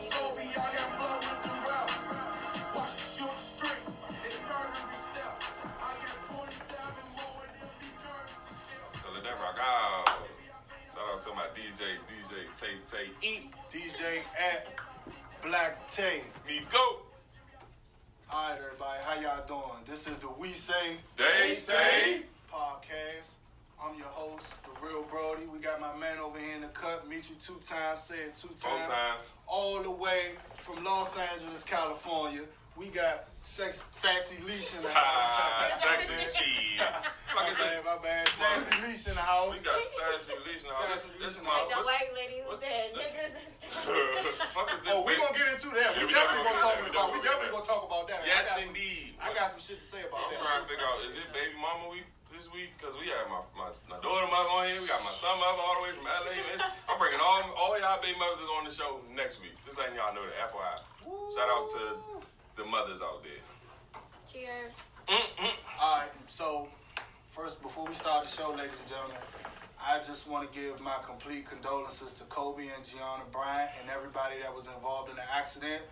Tay Tay East. DJ DJ T E DJ at Black Tay. Me go. All right, everybody, how y'all doing? This is the We Say They say. podcast. I'm your host, the real Brody. We got my man over here in the cut. Meet you two times, say it two times. times. All the way from Los Angeles, California. We got sex, Sassy Leash in the Ah, house. sexy shit. my Look bad, my bad. Sassy Leash in the house. We got Sassy Leash now. This, Sassy this is Leash my. now. The white lady who said niggers and stuff. fuck is this? Oh, we gonna get into that. Yeah, We we definitely definitely gonna talk about. We we definitely definitely gonna talk about that. I Yes, got some- indeed. I got some shit to say about I'm that. trying to figure out is it baby mama week this week? Cause we had my my, my daughter mother on here, we got my son mother all the way from LA. Man. I'm bringing all all y'all baby mothers on the show next week. Just letting y'all know that FYI. Shout out to the mothers out there. Cheers. Mm-mm. All right, so first, before we start the show, ladies and gentlemen, I just want to give my complete condolences to Kobe and Gianna Bryant and everybody that was involved in the accident.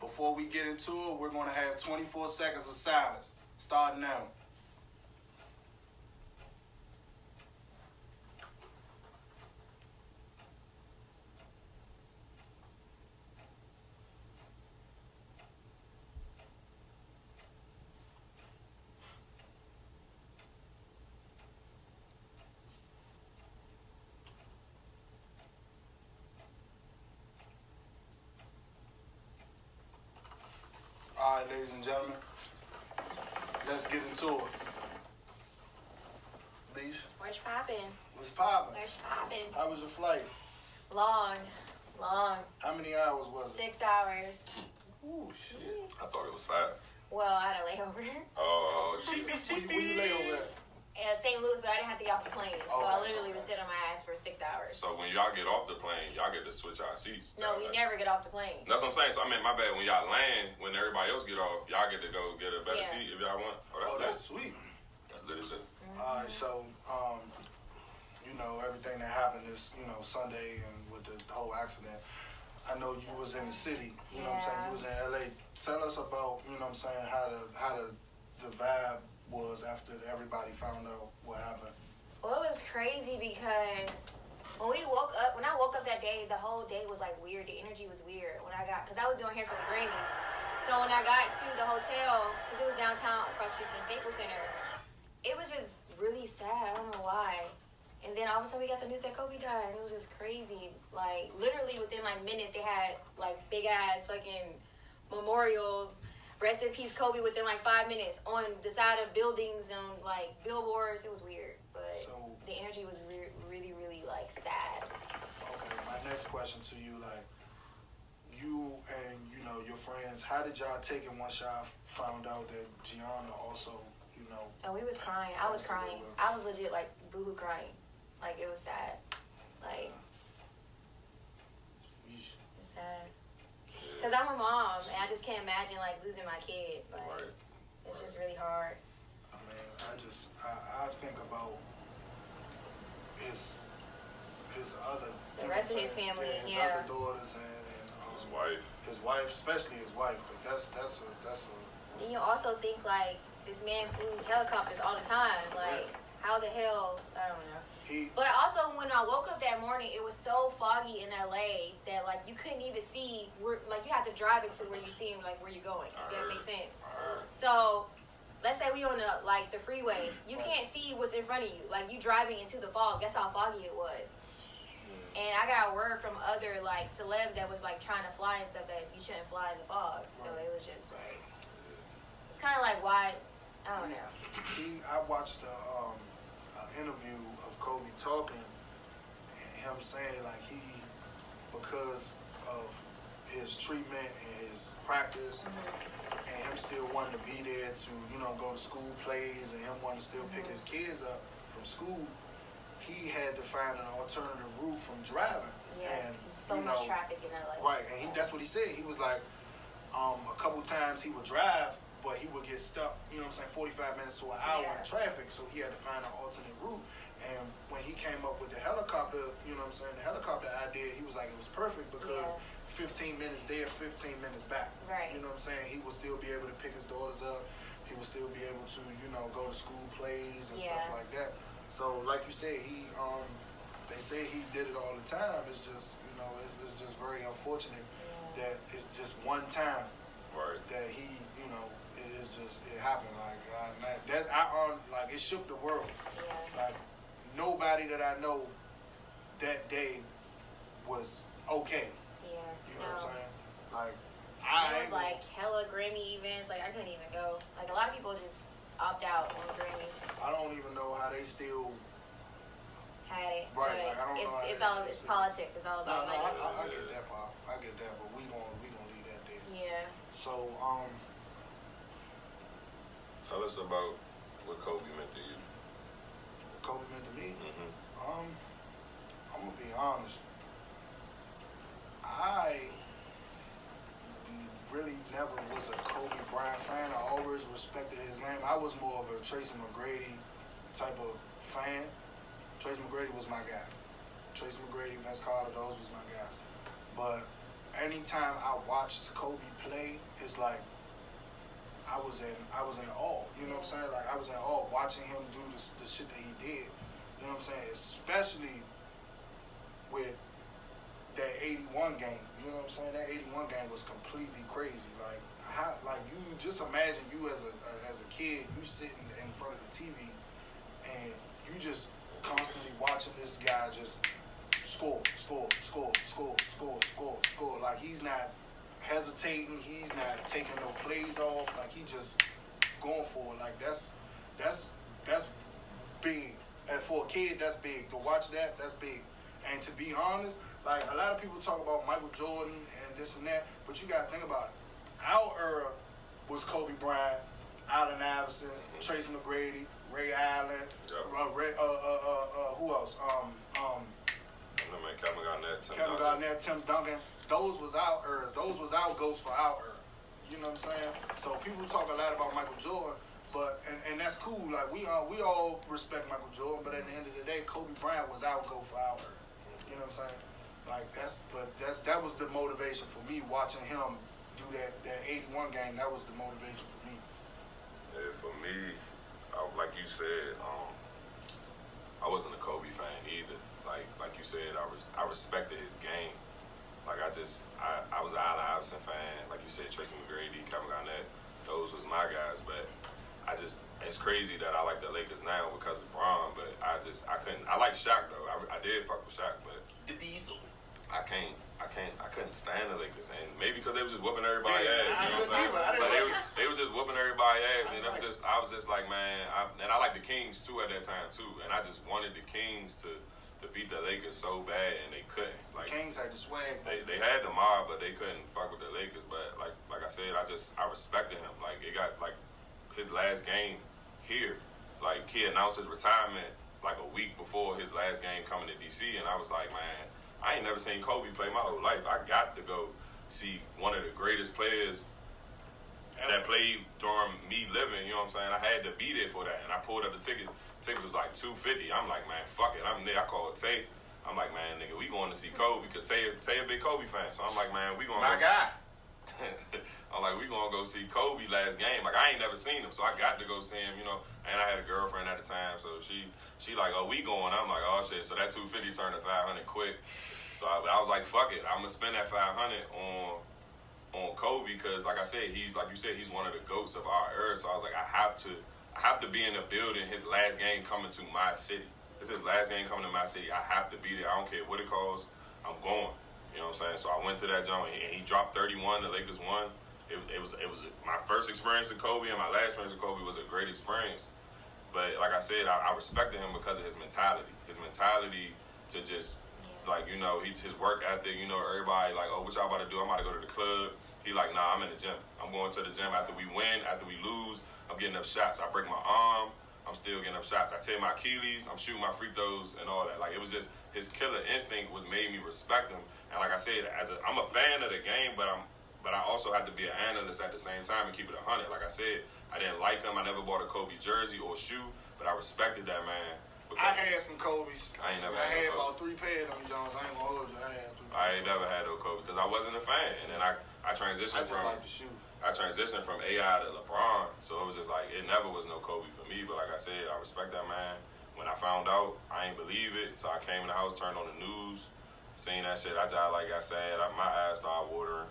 Before we get into it, we're going to have 24 seconds of silence. Starting now. All right, ladies and gentlemen, let's get into it. Leash, Where's poppin'? what's poppin'? Where's poppin'? How was your flight? Long, long. How many hours was it? Six hours. Hmm. Ooh, shit. I thought it was five. Well, I had a layover Oh, cheapy Where you, cheapy. where you lay over at? Uh, at St. Louis, but I didn't have to get off the plane. So I literally okay. was sitting on my ass for six hours. So when y'all get off the plane, y'all get to switch our seats. No, we Like- never get off the plane. That's what I'm saying. So I mean, my bad. When y'all land, when everybody else get off, y'all get to go get a better Yeah. seat if y'all want. Oh, that's, Oh, that's that's sweet. Mm-hmm. that's lit as shit. Mm-hmm. All right, so um, you know everything that happened this you know Sunday and with the whole accident. I know you was in the city. You know what I'm saying? You was in LA. Tell us about you know what I'm saying how the how the the vibe was after everybody found out what happened. Well, it was crazy because when we woke up, when I woke up that day, the whole day was like weird. The energy was weird when I got, because I was doing hair for the Grammys. So when I got to the hotel, because it was downtown across street from the Staples Center, it was just really sad. I don't know why. And then all of a sudden we got the news that Kobe died, and it was just crazy. Like literally within like minutes, they had like big ass fucking memorials. Rest in peace, Kobe. Within like five minutes, on the side of buildings and like billboards, it was weird. But So- the energy was re- really, really like sad. Okay, my next question to you, like you and you know your friends, how did y'all take it once y'all found out that Gianna also you know And we was crying. I was crying. I was legit like boohoo crying. Like it was sad. Like yeesh, it's sad. Cause I'm a mom and I just can't imagine like losing my kid. Like Right. it's just really hard. I mean, I just I, I think about his his other The rest of his I'm saying? family, his yeah. other daughters and, and um, His wife. his wife, especially his wife, because that's that's a that's a Then you also think like this man flew helicopters all the time. Like how the hell? I don't know. He But also when I woke up that morning, it was so foggy in LA that like you couldn't even see where like you had to drive into where you see him like where you're going. If that makes sense. So let's say we on the like the freeway, you can't see what's in front of you. Like you driving into the fog. That's how foggy it was. And I got word from other like celebs that was like trying to fly and stuff that you shouldn't fly in the fog. So it was just like it's kind of like why I don't know. he I watched the um interview of Kobe talking and him saying like he because of his treatment and his practice and him still wanting to be there to you know go to school plays and him wanting to still pick his kids up from school he had to find an alternative route from driving Yeah, and so you much know, traffic in LA. Right, and he, that's what he said. He was like, um, a couple times he would drive, but he would get stuck, you know what I'm saying, 45 minutes to an hour Yeah. in traffic, so he had to find an alternate route. And when he came up with the helicopter, you know what I'm saying, the helicopter idea, he was like, it was perfect because Yeah. 15 minutes there, 15 minutes back. Right. You know what I'm saying? He will still be able to pick his daughters up. He will still be able to, you know, go to school plays and stuff like that. So, like you said, he, um, they say he did it all the time. It's just, you know, it's, it's just very unfortunate Yeah. that it's just one time Right. that he, you know, it is just it happened like I, that. I on like it shook the world. Yeah. Like nobody that I know that day was okay. Yeah. You know no. what I'm saying? Like It I was like hella Grammy events. Like I couldn't even go. Like a lot of people just opt out on Grammys. I don't even know how they still. Had it. Right, like, I don't it's know it's all it's politics. It's all No, about no, I, money. I, I get that part. I get that, but we gonna we gonna leave that there. Yeah. So um, Tell us about what Kobe meant to you. What Kobe meant to me. hmm Um, I'm gonna be honest. I really never was a Kobe Bryant fan. I always respected his game. I was more of a Tracy McGrady type of fan. Tracy McGrady was my guy. Tracy McGrady, Vince Carter, those was my guys. But anytime I watched Kobe play, it's like I was in I was in awe. You know what I'm saying? Like I was in awe watching him do this the shit that he did. You know what I'm saying? Especially with that 81 game. You know what I'm saying? That 81 game was completely crazy. Like how like you just imagine you as a as a kid, you sitting in front of the TV and you just constantly watching this guy just score, score, score, score, score, score, score. Like he's not hesitating, he's not taking no plays off, like he just going for it. Like that's that's that's big. And for a kid, that's big. To watch that, that's big. And to be honest, like a lot of people talk about Michael Jordan and this and that, but you gotta think about it. Our era was Kobe Bryant, Allen Iverson, Tracy McGrady, Ray Allen, Yep. uh, Ray, uh, uh, uh, uh, who else? Um, um, I know, man, Kevin Garnett, Tim Kevin Duncan. Garnett, Tim Duncan. Those was our eras. Those was our goats for our era. You know what I'm saying? So people talk a lot about Michael Jordan, but and, and that's cool. Like we all we all respect Michael Jordan, but at the end of the day, Kobe Bryant was our goat for our. You know what I'm saying? Like that's but that's that was the motivation for me watching him do that that 81 game. That was the motivation for me. Yeah, for me, I, like you said, um, I wasn't a Kobe fan either. Like like you said, I was I respected his game. Like I just I, I was an Allen Iverson fan. Like you said, Tracy McGrady, Kevin Garnett, those was my guys. But I just it's crazy that I like the Lakers now because of Bron. But I just I couldn't. I like Shaq though. I, I did fuck with Shaq, but The Diesel. I can't. I can't. I couldn't stand the Lakers, and maybe because they was just whooping everybody Yeah, ass. You know what I'm saying? Like, they, was, they was just whooping everybody ass, and it was just. I was just like, man, I, and I like the Kings too at that time too, and I just wanted the Kings to to beat the Lakers so bad, and they couldn't. Like Kings had the swag. they, they had the mob, but they couldn't fuck with the Lakers. But like like I said, I just I respected him. Like it got like his last game here, like he announced his retirement like a week before his last game coming to DC, and I was like, man, I ain't never seen Kobe play my whole life. I got to go see one of the greatest players that played during me living. You know what I'm saying? I had to be there for that, and I pulled up the tickets. Tickets was like two fifty. I'm like, man, fuck it. I'm there. I called Tay. I'm like, man, nigga, we going to see Kobe because Tay, Tay a big Kobe fan. So I'm like, man, we going. My go guy. I'm like, we gonna go see Kobe last game. Like I ain't never seen him, so I got to go see him. You know, and I had a girlfriend at the time, so she she like, oh, we going. I'm like, oh shit. So that 250 turned to 500 quick. So I, I was like, fuck it. I'm gonna spend that 500 on on Kobe because, like I said, he's like you said, he's one of the goats of our era. So I was like, I have to, have to be in the building. His last game coming to my city. This is his last game coming to my city. I have to be there. I don't care what it costs. I'm going. You know what I'm saying? So I went to that joint and he dropped 31. The Lakers won. It, it was it was my first experience with Kobe and my last experience with Kobe was a great experience. But like I said, I, I respected him because of his mentality. His mentality to just like you know he, his work ethic. You know everybody like oh what y'all about to do? I'm about to go to the club. He like nah I'm in the gym. I'm going to the gym after we win. After we lose, I'm getting up shots. I break my arm. I'm still getting up shots. I tear my Achilles. I'm shooting my free throws and all that. Like it was just his killer instinct was made me respect him. And like I said, as a, I'm a fan of the game, but I'm but I also had to be an analyst at the same time and keep it a 100. Like I said, I didn't like him. I never bought a Kobe jersey or shoe, but I respected that man I had some Kobe's. I ain't never I had had no about three pairs of them Jones. I ain't gonna hold you. I had three. I ain't never had no Kobe because I wasn't a fan, and then I I I transitioned just from like the shoe. I transitioned from AI to LeBron, so it was just like it never was no Kobe for me. But like I said, I respect that man. When I found out, I ain't believe it. So I came in the house, turned on the news, seen that shit. I just like I said, I, my eyes started watering,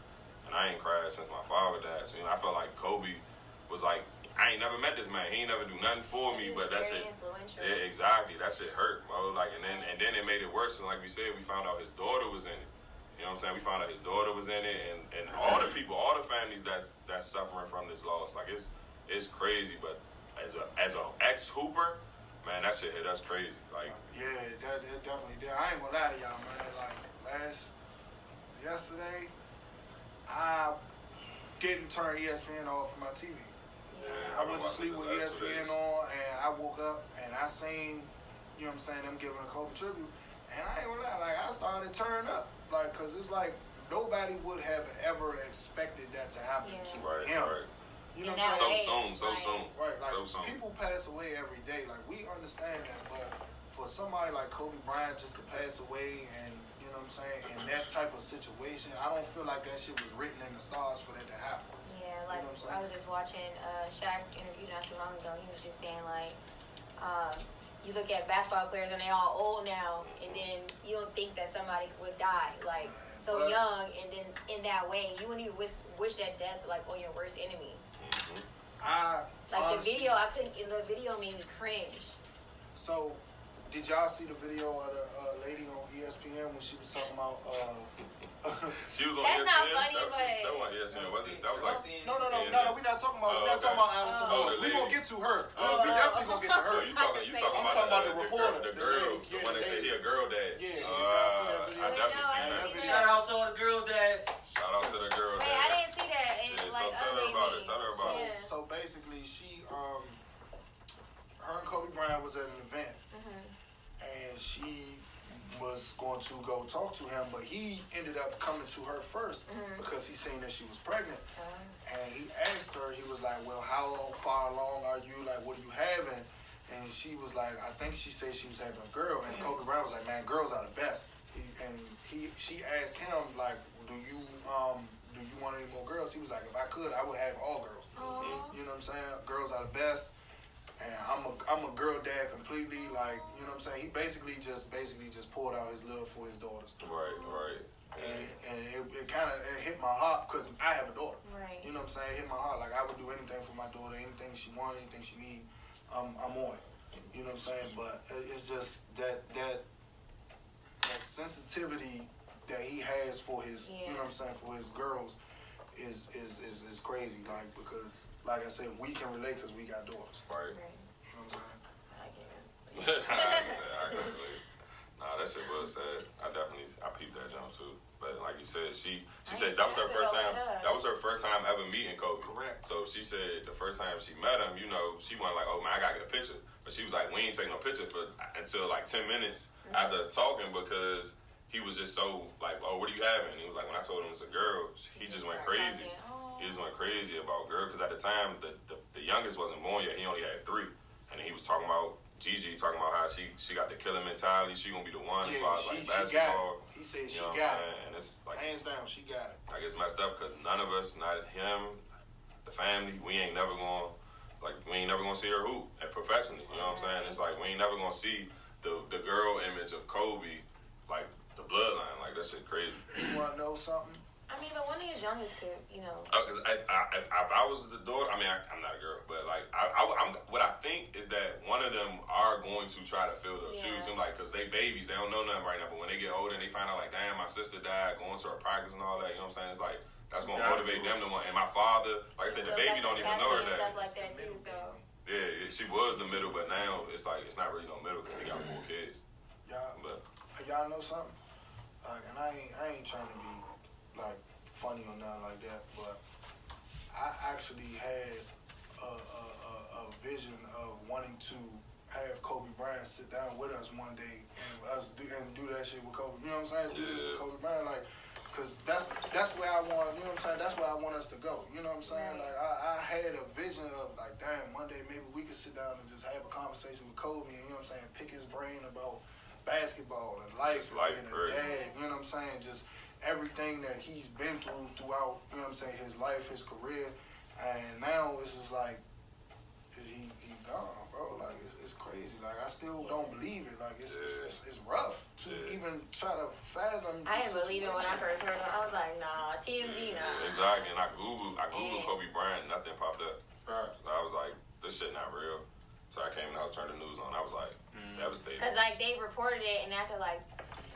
and I ain't cried since my father died. So you know, I felt like Kobe was like I ain't never met this man. He ain't never do nothing for me, but that very shit. Yeah, exactly. That shit hurt, bro. Like, and then and then it made it worse. And like we said, we found out his daughter was in it. You know what I'm saying? We found out his daughter was in it, and, and all the people, all the families that's that's suffering from this loss. Like it's it's crazy. But as a as a ex hooper, man, that shit hit us crazy. Like Yeah, that, that definitely did. I ain't gonna lie to y'all, man. Like last yesterday, I didn't turn ESPN off from my TV. Yeah, I went to sleep with ESPN on, and I woke up and I seen, you know what I'm saying, them giving a Kobe tribute, and I ain't gonna lie, like I started turning up, like, cause it's like nobody would have ever expected that to happen Yeah. to right, him. right. You know what I'm saying? So soon, so Right. soon, Right, like so soon. people pass away every day. Like we understand that, but for somebody like Kobe Bryant just to pass away and you know what I'm saying, in that type of situation, I don't feel like that shit was written in the stars for that to happen. Yeah, like know what I'm? I was just watching uh Shaq interview not too long ago. He was just saying like, um, you look at basketball players and they all old now, and then you don't think that somebody would die like so But- young, and then in that way, you wouldn't even wish, wish that death like on your worst enemy. Mhm. I Like honestly- the video, I couldn't. The video made me cringe. So, did y'all see the video of the uh, lady on ESPN when she was talking about? Uh, She was on That's ESPN. not funny, that was, but- that wasn't ESPN, was it? That was like. no, no, no, CNN. no, no. We're not talking about. Oh, we're not okay. talking about Allison Oh. Rose. Oh, we gonna get to her. Oh. we definitely gonna get to her. you talking? You talking I'm about, talking about the, the the, reporter, the the girl, lady, the yeah, one the that said lady. he a girl dad. Yeah, uh, y'all see that video? I definitely no, seen didn't that. video. Shout out to all the girl dads. Shout out to the girl Wait, dad. I didn't see that. And Yeah, so like tell her ugly about it. Tell her So, about it. So basically, she, um, her and Kobe Bryant was at an event, Mhm. and she was going to go talk to him, but he ended up coming to her 1st Mhm. because he seen that she was pregnant, Uh, and he asked her. He was like, "Well, how far along are you? Like, what are you having?" And she was like, "I think she said she was having a girl." And Kobe Bryant was like, "Man, girls are the best." He, and he, she asked him like, "Do you, um, do you want any more girls?" He was like, "If I could, I would have all girls." aw. You know what I'm saying? Girls are the best. And I'm a I'm a girl dad completely. Like, you know what I'm saying? He basically just basically just poured out his love for his daughters. Right, right. And, and it, it kind of it hit my heart because I have a daughter. Right. You know what I'm saying? It hit my heart. Like I would do anything for my daughter, anything she wants, anything she needs. I'm I'm on it. You know what I'm saying? But it's just that that that sensitivity that he has for his you know what I'm saying for his girls is is is, is crazy. Like because like I said, we can relate because we got daughters. Right. Right. You know what I'm saying? I get it. I can relate. Nah, that shit was sad. I definitely I peeped that jump too. But like you said, she she I said that was her first time. like that. That was her first time ever meeting Kobe. Correct. So she said the first time she met him, you know, she wasn't like, oh man, I gotta get a picture. But she was like, we ain't taking no picture for until like ten minutes Mm-hmm. after us talking because he was just so like, oh, what are you having? And he was like, when I told him it's a girl, he just went crazy. He just went crazy about girl because at the time the, the the youngest wasn't born yet. He only had three, and he was talking about Gigi, talking about how she she got the killer mentality. She gonna be the one as Yeah, far as she, like basketball. He said You she know what I'm got it. And it's like Hands down, she got it. like it's messed up because none of us, not him, the family, we ain't never gonna like we ain't never gonna see her hoop and professionally. You know what I'm saying? It's like we ain't never gonna see the the girl image of Kobe, like the bloodline. Like that shit crazy. You want to know something? I mean, but one of his youngest could, you know. Oh, Because I, I, if, if I was the daughter, I mean, I, I'm not a girl, but like, I, I, am what I think is that one of them are going to try to fill those Yeah. shoes. I'm like, because they babies, they don't know nothing right now. But when they get older and they find out, like, damn, my sister died, going to her practice and all that, you know what I'm saying? It's like that's gonna Yeah. motivate them to want. And my father, like I said, the baby don't even know her and that. Stuff like that too. So Yeah, yeah, she was the middle, but now it's like it's not really no middle because he got four kids. Y'all, But uh, y'all know something? Like, and I ain't, I ain't trying to be like funny or nothing like that, but I actually had a, a, a, a vision of wanting to have Kobe Bryant sit down with us one day and us do and do that shit with Kobe. You know what I'm saying? Do this with Yeah. Kobe Bryant, like, Cause that's that's where I want, you know what I'm saying. That's where I want us to go. You know what I'm saying. Like I, I had a vision of like, damn, one day maybe we could sit down and just have a conversation with Kobe, and you know what I'm saying, pick his brain about basketball and life, life, and dad. You know what I'm saying? Just everything that he's been through throughout, you know what I'm saying, his life, his career, and now it's just like he he gone, bro. Like it's, it's crazy. Like I still don't believe it. Like it's it's, Yeah. it's, it's rough to Yeah. even try to fathom. I didn't believe it when I first heard it. I was like, nah, TMZ, Yeah, nah. exactly. And I googled, I googled Yeah. Kobe Bryant, nothing popped up. Right. So I was like, this shit not real. So I came and I was turned the news on. I was like, mm. devastated. Because, like, they reported it, and after, like,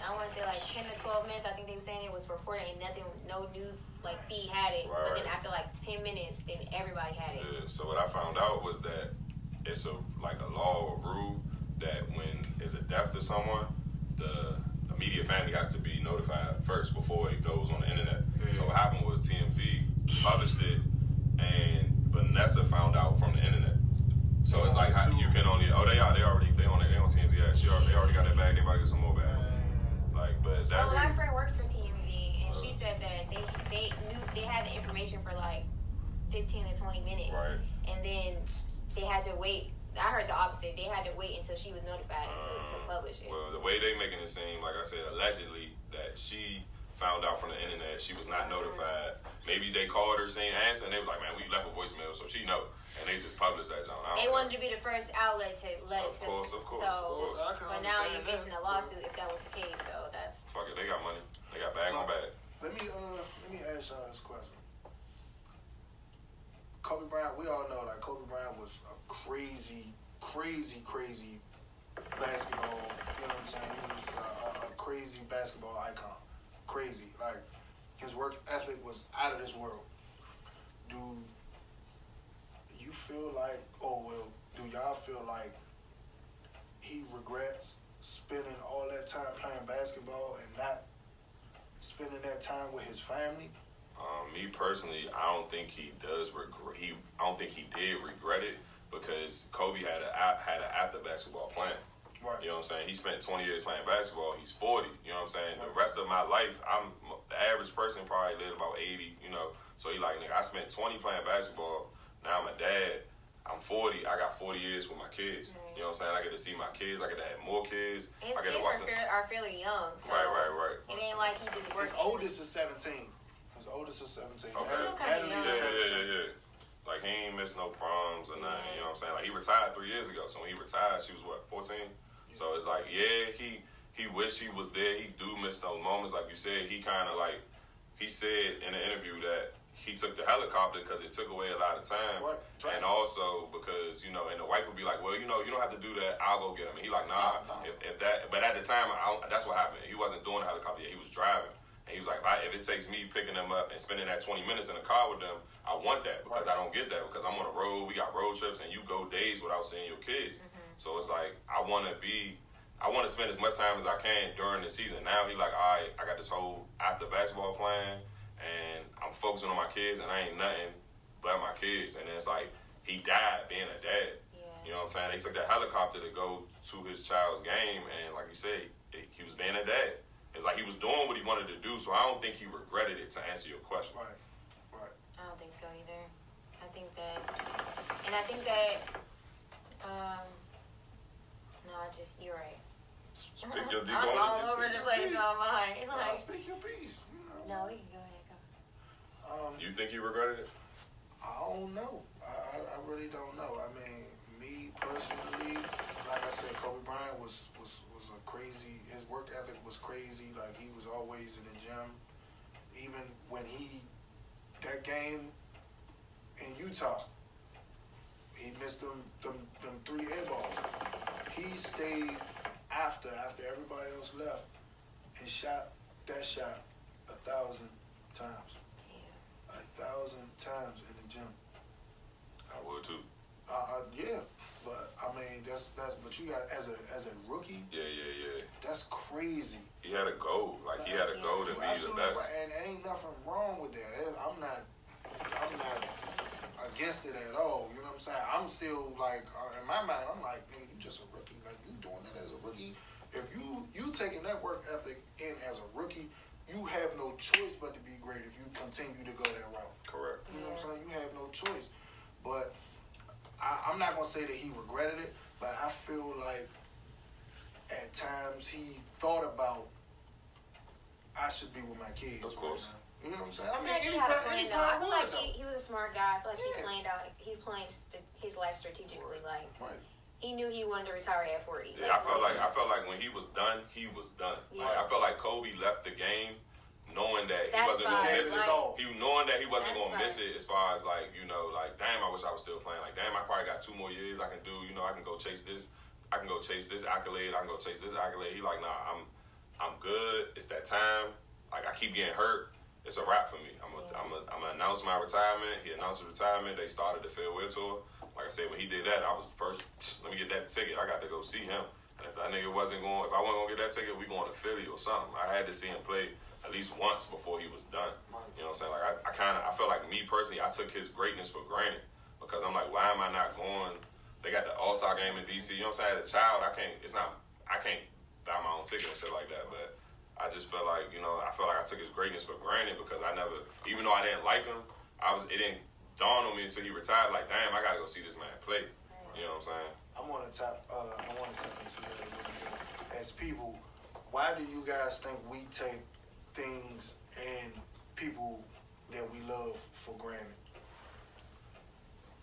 I want to say, like, 10 to 12 minutes, I think they were saying it was reported, and nothing, no news, like, feed had it. Right, but then after, like, 10 minutes, then everybody had it. Yeah, so what I found out was that it's a like a law or rule that when it's a death to someone, the immediate family has to be notified first before it goes on the internet. So what happened was TMZ published it, and Vanessa found out from the internet. So it's like how, you can only oh they are they already they on it they on TMZ yeah she already, they already got that bag they about to get some more bag Man, like but Well, my that's friend works for TMZ, and she said that they they knew they had the information for like fifteen to twenty minutes, Right. and then they had to wait. I heard the opposite. They had to wait until she was notified to, to Um, publish it. Well, the way they making it seem, like I said, allegedly that she found out from the internet she was not notified. Maybe they called her saying answer, and they was like, "Man, we left a voicemail, so she know." And they just published that, John. They know. wanted to be the first outlet to let Of it. to- course, of course, So, of course. But now you're that. facing a lawsuit if that was the case. So that's Fuck it, they got money. They got bag on bag. Let me uh let me ask y'all this question. Kobe Bryant, we all know that Kobe Bryant was a crazy, crazy, crazy basketball. You know what I'm saying? He was a, a, crazy basketball icon. Crazy, like his work ethic was out of this world. Do you feel like, oh well, do y'all feel like he regrets spending all that time playing basketball and not spending that time with his family? Um, me personally, I don't think he does regret. He, I don't think he did regret it because Kobe had a had an after basketball plan. Right. You know what I'm saying? He spent 20 years playing basketball. He's 40. You know what I'm saying? The rest of my life, I'm the average person probably lived about 80. You know, so he like, nigga, I spent 20 playing basketball. Now I'm a dad. I'm 40. I got 40 years with my kids. You know what I'm saying? I get to see my kids. I get to have more kids. his I get kids to are, watch them. fair, are fairly young. So Right, right, right. It ain't like he just His oldest is 17. His oldest is 17. Okay. Still kinda Natalie young. is Yeah, yeah, yeah, yeah. Like he ain't missed no proms or nothing. You know what I'm saying? Like he retired three years ago. So when he retired, she was what, 14? So it's like, yeah, he he wish he was there. He do miss those moments. Like you said, he kind of like he said in the interview that he took the helicopter because it took away a lot of time, Right, right. and also because you know, and the wife would be like, well, you know, you don't have to do that. I'll go get him. And he like, nah. Nah, nah. If, if that, but at the time, I don't, that's what happened. He wasn't doing the helicopter yet. He was driving. And he was like, if, I, if it takes me picking them up and spending that 20 minutes in the car with them, I want that because I don't get that because I'm on the road. We got road trips and you go days without seeing your kids. Mm-hmm. So it's like, I want to be, I want to spend as much time as I can during the season. Now he like, all right, I got this whole after basketball plan and I'm focusing on my kids and I ain't nothing but my kids. And it's like, he died being a dad. Yeah. You know what I'm saying? They took that helicopter to go to his child's game, and like you say, he he was being a dad. It's like he was doing what he wanted to do, so I don't think he regretted it. To answer your question, Right, right. I don't think so either. I think that, and I think that, um, no, I just you're right. speak your I'm all over the place on mine. Nah, Like, speak your piece. No, we can go ahead. Go. Um, You think he regretted it? I don't know. I, I, I really don't know. I mean, me personally, like I said, Kobe Bryant was, was, was a crazy. His work ethic was crazy. Like he was always in the gym. Even when he that game in Utah, he missed them them, them three air balls. He stayed after after everybody else left and shot that shot a thousand times a thousand times in the gym. I would too. Uh, uh, yeah, but I mean that's that's. But you got as a as a rookie, Yeah, yeah, yeah. that's crazy. He had a goal. Like he had a goal to be the best. right, and ain't nothing wrong with that. I'm not I'm not against it at all. You know what I'm saying? I'm still like uh, in my mind. I'm like, nigga, you just a rookie. Like you doing that as a rookie. If you you taking that work ethic in as a rookie, you have no choice but to be great if you continue to go that route. Correct. You know what I'm saying? You have no choice. But I, I'm not gonna say that he regretted it, but I feel like at times he thought about I should be with my kids. Of course. Right. You know what I'm saying? I I mean, like he any had a pa- plan though. I feel like he, though. he was a smart guy. I feel like he planned out. He planned st- his life strategically. Like Right. he knew he wanted to retire at forty. Yeah, I felt like I felt like when he was done, he was done. Like, Yeah. I felt like Kobe left the game knowing that he wasn't gonna miss it. He knowing that he wasn't gonna miss it as far as like you know like damn I wish I was still playing. Like damn I probably got two more years I can do you know I can go chase this I can go chase this accolade I can go chase this accolade. He like nah I'm I'm good. It's that time. Like I keep getting hurt. It's a wrap for me. I'm a, I'm a, I'm gonna announce my retirement. He announced his retirement. They started the farewell tour. Like I said when he did that I was the first let me get that ticket. I got to go see him. And if that nigga wasn't going if I wasn't gonna get that ticket we going to Philly or something. I had to see him play at least once before he was done. You know what I'm saying? Like I, I kind of I felt like me personally I took his greatness for granted because I'm like why am I not going? They got the All Star game in DC. You know what I'm saying? As a child, I can't. It's not. I can't buy my own ticket and shit like that. But I just felt like you know I felt like I took his greatness for granted because I never, even though I didn't like him, I was. It didn't dawn on me until he retired. Like damn, I gotta go see this man play. You know what I'm saying? I want to tap. Uh, I want to tap into that a little bit. As people, why do you guys think we take things and people that we love for granted?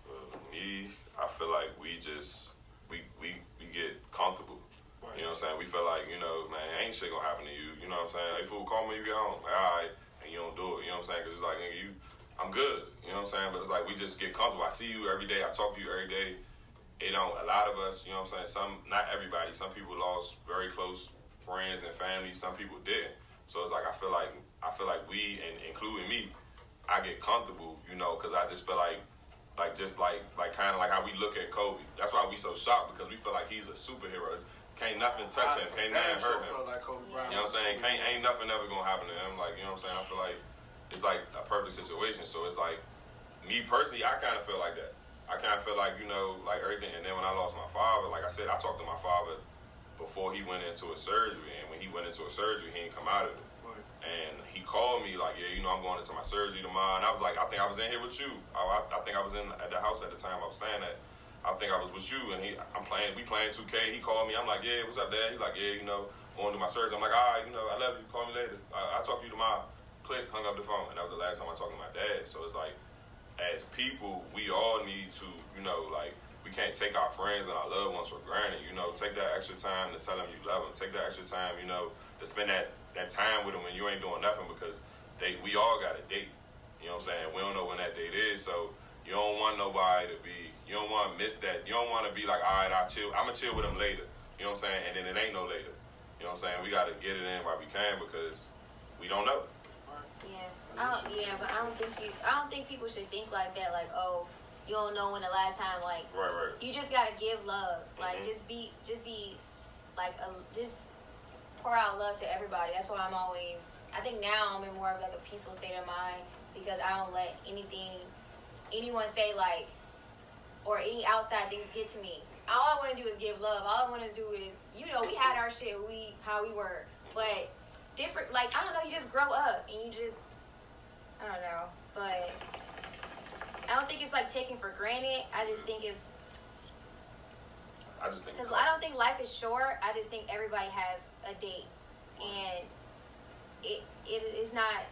Uh, me, I feel like we just we we we get comfortable. You know what I'm saying? We feel like, you know, man, ain't shit gonna happen to you. You know what I'm saying? Hey, fool, call me when you get home. Like, all right. And you don't do it. You know what I'm saying? Because it's like, nigga, you, I'm good. You know what I'm saying? But it's like, we just get comfortable. I see you every day. I talk to you every day. It don't, a lot of us, you know what I'm saying? Some, not everybody. Some people lost very close friends and family. Some people didn't. So it's like, I feel like, I feel like we, and including me, I get comfortable, you know, because I just feel like, like just like, like kind of like how we look at Kobe. That's why we so shocked because we feel like he's a superhero. It's, can't nothing touch him. Can't nothing hurt him. like. You know what I'm saying? Can't, ain't nothing ever gonna happen to him. Like, you know what I'm saying? I feel like it's like a perfect situation. So it's like, me personally, I kind of feel like that. I kind of feel like, you know, like everything. And then when I lost my father, like I said, I talked to my father before he went into a surgery. And when he went into a surgery, he didn't come out of it. Right. And he called me like, yeah, you know, I'm going into my surgery tomorrow. And I was like, I think I was in here with you. I, I, I think I was in at the house at the time I was staying at. I think I was with you, and he, I'm playing, we playing 2K. He called me. I'm like, yeah, what's up, Dad? He's like, yeah, you know, going to my surgery. I'm like, all right, you know, I love you. Call me later. I, I'll talk to you tomorrow. Click, hung up the phone, and that was the last time I talked to my dad. So it's like, as people, we all need to, you know, like, we can't take our friends and our loved ones for granted. You know, take that extra time to tell them you love them. Take that extra time, you know, to spend that, that time with them when you ain't doing nothing because they we all got a date. You know what I'm saying? We don't know when that date is, so you don't want nobody to be. You don't want to miss that. You don't want to be like, all right, I'll chill. I'm gonna chill with them later. You know what I'm saying? And then it ain't no later. You know what I'm saying? We got to get it in while we can because we don't know. Yeah, I don't, yeah, but I don't think you. I don't think people should think like that. Like, oh, you don't know when the last time. Like, Right, right. you just gotta give love. Like, Mhm. just be, just be, like, a, just pour out love to everybody. That's why I'm always. I think now I'm in more of like a peaceful state of mind because I don't let anything, anyone say like, or any outside things get to me. All I want to do is give love. All I want to do is, you know, we had our shit, we how we were, but different. Like I don't know, you just grow up and you just, I don't know, but I don't think it's like taken for granted. I just think it's I just think. because I don't think life is short. I just think everybody has a date, and it it is not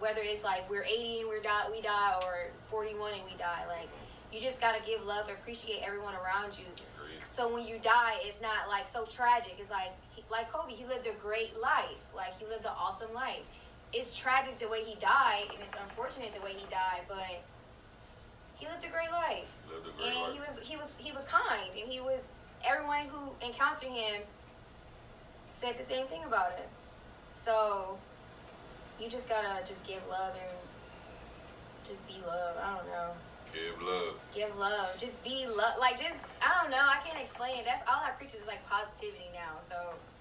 whether it's like we're 80 and we're die we die or 41 and we die. Like you just gotta give love, appreciate everyone around you. Agreed. So when you die, it's not like so tragic. It's like like Kobe, he lived a great life. Like he lived an awesome life. It's tragic the way he died, and it's unfortunate the way he died, but he lived a great life Lived a great and life. he was he was he was kind and he was everyone who encountered him said the same thing about him so you just gotta just give love and just be love i don't know Give love. give love just be love like just i don't know i can't explain it that's all i preach is like positivity now so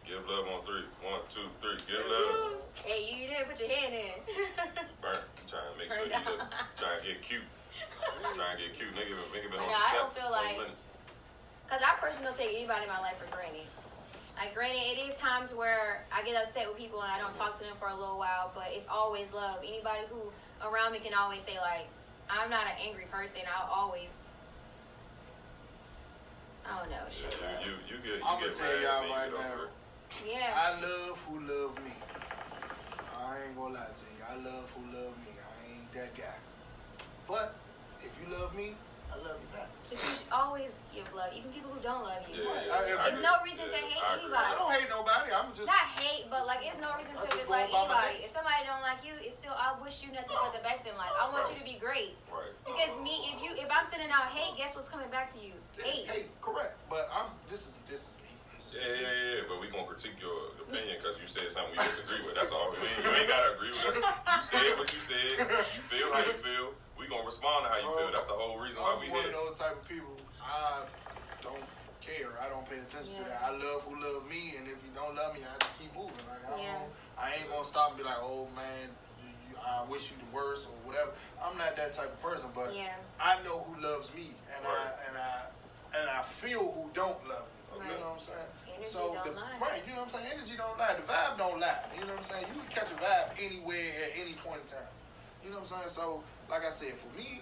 Give love on three. One, two, three. Give love. hey you didn't put your hand in Burn. Trying to make Burn sure you down. look. Trying to get cute. Trying to get cute. Nigga, been- nigga been I on know, the I set don't for feel 20 like- minutes. Cause I personally don't take anybody in my life for granted. Like Like, granted, it is times where I get upset with people and I don't talk to them for a little while, but it's always love. Anybody who around me can always say like, I'm not an angry person. I'll always. I don't know. Shut Yeah, you, you, you get, you I'ma tell y'all and you right get now. over. Yeah. I love who love me. I ain't gonna lie to you. I love who love me. I ain't that guy. But if you love me, I love you back. But you should always give love, even people who don't love you. Yeah, yeah, I- I There's no reason to hate I anybody. I don't hate nobody. I'm just Not hate, but like it's no reason I to just dislike go about my anybody. If somebody don't like you, it's still I wish you nothing but the best in life. I want you to be great. Right. Because me, if you if I'm sending out hate, guess what's coming back to you? Hate. Hey, correct. But I'm. This is this is me. Yeah, yeah, yeah, but we gonna critique your opinion because you said something we disagree with. That's all. We ain't, you ain't gotta agree with us. You said what you said. You feel how you feel. We gonna respond to how you feel. That's the whole reason why I'm we one here. of those type of people. I don't care. I don't pay attention to that. I love who love me, and if you don't love me, I just keep moving. Like I, don't, Yeah. I ain't gonna stop and be like, oh man, you, you, I wish you the worst or whatever. I'm not that type of person, but Yeah. I know who loves me, and Right. I and I and I feel who don't love me. You know what I'm saying? Energy so don't the, lie. right, you know what I'm saying? Energy don't lie. The vibe don't lie. You know what I'm saying? You can catch a vibe anywhere at any point in time. You know what I'm saying? So, like I said, for me,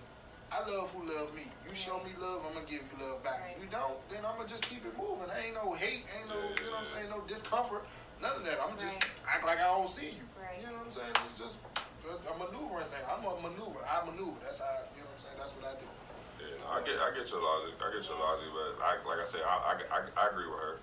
I love who love me. You show me love, I'm gonna give you love back. Right. If you don't, then I'm gonna just keep it moving. Ain't no hate, ain't no, you know what I'm saying, no discomfort, none of that. I'm just Right. act like I don't see you. Right. You know what I'm saying? It's just a, a maneuvering thing. I'm a maneuver. I maneuver. That's how, you know what I'm saying? That's what I do. Yeah, no, I get, I get your logic. I get your logic, but I, like I said, I, I, I, I agree with her.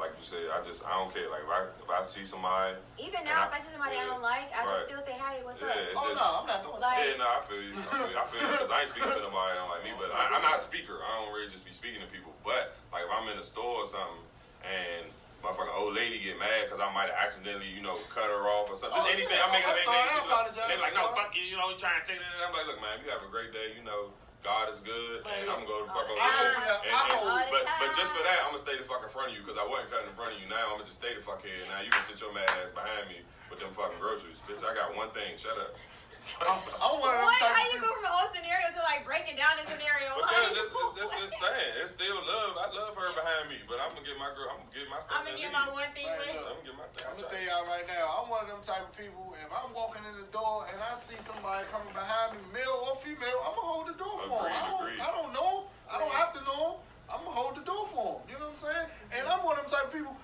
Like you said, I just, I don't care. Like if I, if I see somebody, Even now, I- if I see somebody I don't like, I just still say, "Hey, what's yeah, up?" Oh, just, no, I'm not doing Like- yeah, no, I feel you. I feel you. I because I ain't speaking to nobody that don't like me, but I, I'm not a speaker. I don't really just be speaking to people. But like if I'm in a store or something and motherfucking old lady get mad because I might have accidentally, you know, cut her off or something. Oh, Just anything. yeah. Oh, I'm making I'm sorry, I shit, apologize. They're like, no, sorry. fuck you. You know, you trying to take it. I'm like, look, man, you have a great day. You know, God is good, and I'm gonna go the fuck over I here. And- I and- hold- but but just for that, I'm gonna stay the fuck in front of you because I wasn't cutting in front of you. Now I'm gonna just stay the fuck here. Now you can sit your mad ass behind me with them fucking groceries, bitch. I got one thing. Shut up. Oh, oh, I'm, I'm one What? How you people- go from a whole scenario to like breaking down the scenario? Because Like, it's, it's, it's just saying, it's still love. I love her behind me, but I'm gonna get my girl. I'm gonna get my stuff. I'm gonna get my one thing Man, with. look. I'm gonna get my thing. I'm gonna tell y'all right now, I'm one of them type of people. If I'm walking in the door and I see somebody coming behind me, male or female, I'm gonna hold the door for Agreed, them. I don't, agreed. I don't know. I don't have to know them. I'm gonna hold the door for them. You know what I'm saying? And I'm one of them type of people.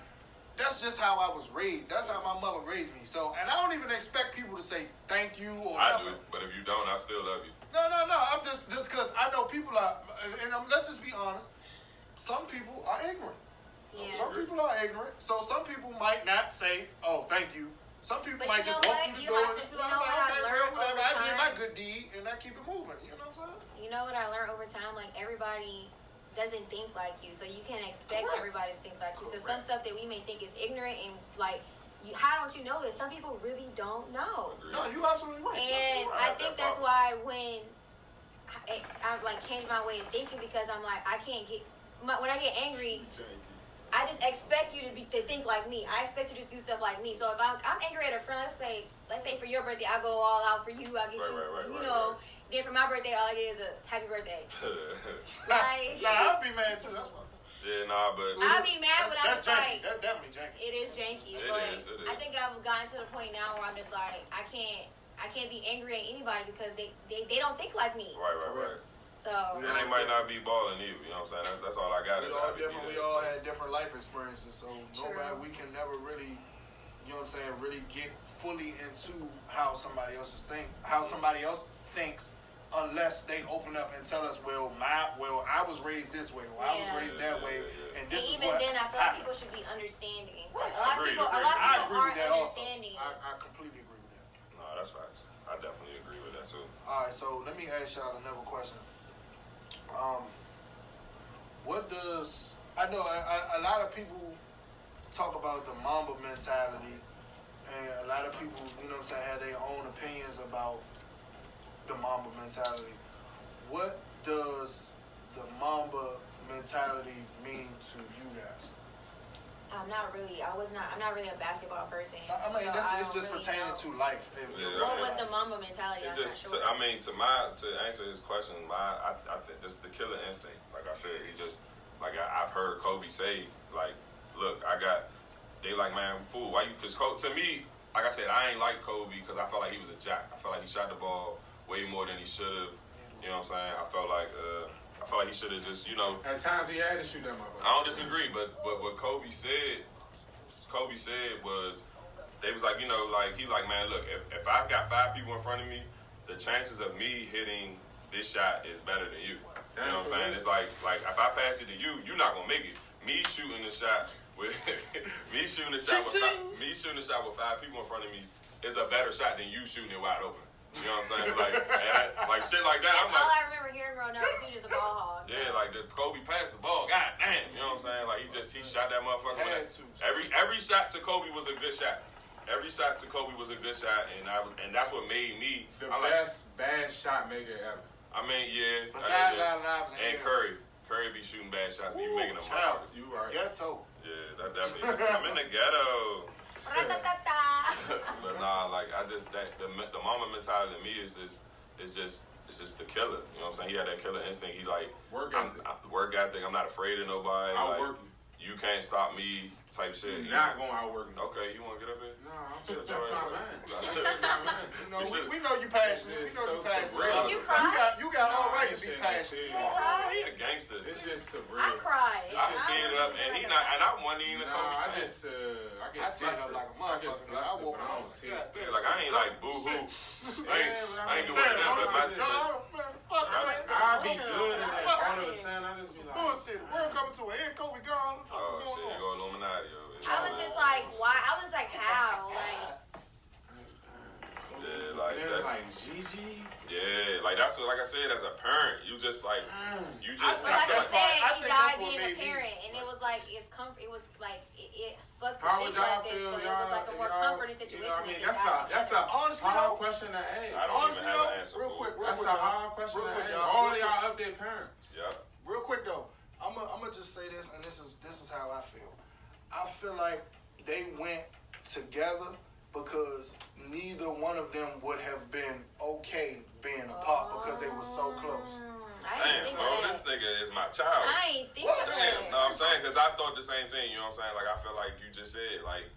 That's just how I was raised. That's how my mother raised me. So, and I don't even expect people to say thank you or I nothing. do, but if you don't, I still love you. No, no, no. I'm just just because I know people are, and, and I'm, let's just be honest. Some people are ignorant. Yeah. Some people are ignorant, so some people might not say, "Oh, thank you." Some people But might just walk what? through the You door and to- just be you like, know what I "Okay, learned well, whatever. over I did my good deed, and I keep it moving." You know what I'm saying? You know what I learned over time? Like everybody doesn't think like you, so you can't expect everybody to think like you. So some stuff that we may think is ignorant and like, you, how don't you know this? Some people really don't know. No, you absolutely right. And I I think that that's why when I, I've like changed my way of thinking because I'm like I can't get my, when I get angry, I just expect you to be to think like me. I expect you to do stuff like me. So if I'm, I'm angry at a friend, let's say let's say for your birthday, I go all out for you. I get Right, you, right, right, you right, know. Right. Then for my birthday, all I get is a happy birthday. Nah, Like- nah, I'll be mad too. That's fine. yeah, nah, but I'll be mad when I'm that's just janky. like, That's definitely janky. it is janky. It but is, it I think I've gotten to the point now where I'm just like, I can't, I can't be angry at anybody because they, they, they don't think like me. right, right, right. So Yeah. And they might not be balling either. You know what I'm saying? That's, that's all I got. We is all different. We all had different life experiences, so True. nobody we can never really, you know what I'm saying, really get fully into how somebody else's think, how somebody else thinks, unless they open up and tell us, well, my, well, I was raised this way, or I was raised that way, yeah, yeah. and and this is even then, I feel like happened. people should be understanding. Right. A lot of Agreed, people, a lot of I people agree with aren't that also. understanding. I, I completely agree with that. No, that's facts. I definitely agree with that too. All right, so let me ask y'all another question. Um, what does I know a, a, a lot of people talk about the Mamba mentality, and a lot of people, you know, what I'm saying, have their own opinions about the Mamba mentality. What does the Mamba mentality mean to you guys? I'm not really. I was not. I'm not really a basketball person. I I mean, so this I it's just really pertaining know. to life. and- you know Yeah. what What I'm was the saying? Mamba mentality? It I'm just, not sure. to, I mean, to my to answer his question, my I, I think just the killer instinct. Like I said, he just like I, I've heard Kobe say, like, look, I got they like, man, fool, why you? Because to me, like I said, I ain't like Kobe because I felt like he was a jack. I felt like he shot the ball way more than he should have. You know what I'm saying? I felt like uh, I felt like he should have just, you know. At times he had to shoot that motherfucker. I don't disagree, but but what Kobe said, Kobe said was, they was like, you know, like he like, man, look, if, if I got five people in front of me, the chances of me hitting this shot is better than you. You know what I'm saying? It's like like if I pass it to you, you're not gonna make it. Me shooting the shot with me shooting the shot with five, me shooting the shot with five people in front of me is a better shot than you shooting it wide open. You know what I'm saying? Like and I, like shit like that. That's I'm all like, I remember hearing growing up. was He was just a ball hog. yeah, like the Kobe passed the ball. God damn, you know what I'm saying? Like he just he shot that motherfucker. Had to. Every every shot to Kobe was a good shot. Every shot to Kobe was a good shot, and I and that's what made me. The I like. best bad shot maker ever. I mean, yeah. Besides yeah. Allen Iverson, and yeah. Curry, Curry be shooting bad shots, be Ooh, making them child. hard. You right. Ghetto. Yeah, that definitely. I'm in the ghetto. But nah, like I just that the the Mamba mentality to me is just is just it's just the killer. You know what I'm saying? He had that killer instinct. He like Work I'm, ethic. I'm, work ethic. I'm not afraid of nobody. I'll like, work you can't stop me type shit. You're not going to outwork me. Okay, you want to get up here? No, I'm Shut that's your ass not mine. That's not mine. You know, we, we know you passionate. We It's know you passionate. Did you cry? You got, you got all No, I right to be passionate. shit. Oh, he a gangster. It's just surreal. I cried. I can see up, and he not, and I wasn't even a Nah, Kobe I just, uh, I get I teared up like a I get motherfucker. man. I flustered, woke but up, I I don't was tear. like, Yeah, like I ain't like boo hoo. I ain't, I ain't doing Man, that, but my, like, fuck I- be good and then Fuck. all of a sudden I just be like, Bullshit. World coming to an end. Kobe gone. What the fuck oh is shit, going you on? go Illuminati. Yo. I was just like, why? I was like, how? Like, yeah, like that's like Gigi. yeah, like that's what, like I said, as a parent, you just like mm. you just. but like I feel said, I he think died being a made me- parent, and it was like it's comfort. It was like it, it sucks to How think would y'all this, feel? but it Y'all, was like a more y'all- comforting you situation. know what I mean? That's a that's a together. Honestly, hard though- question to ask. I don't Honestly, even have though, an answer. real quick, real That's quick, a hard question Real to quick, ask. y'all. All Real y'all up there parents. Yeah. Real quick though, I'm gonna I'm just say this, and this is this is how I feel. I feel like they went together because neither one of them would have been okay being apart because they were so close. I Damn, think bro, this nigga is my child. I ain't think What? of Damn, that. no, I'm saying because I thought the same thing. You know what I'm saying? Like I feel like you just said, like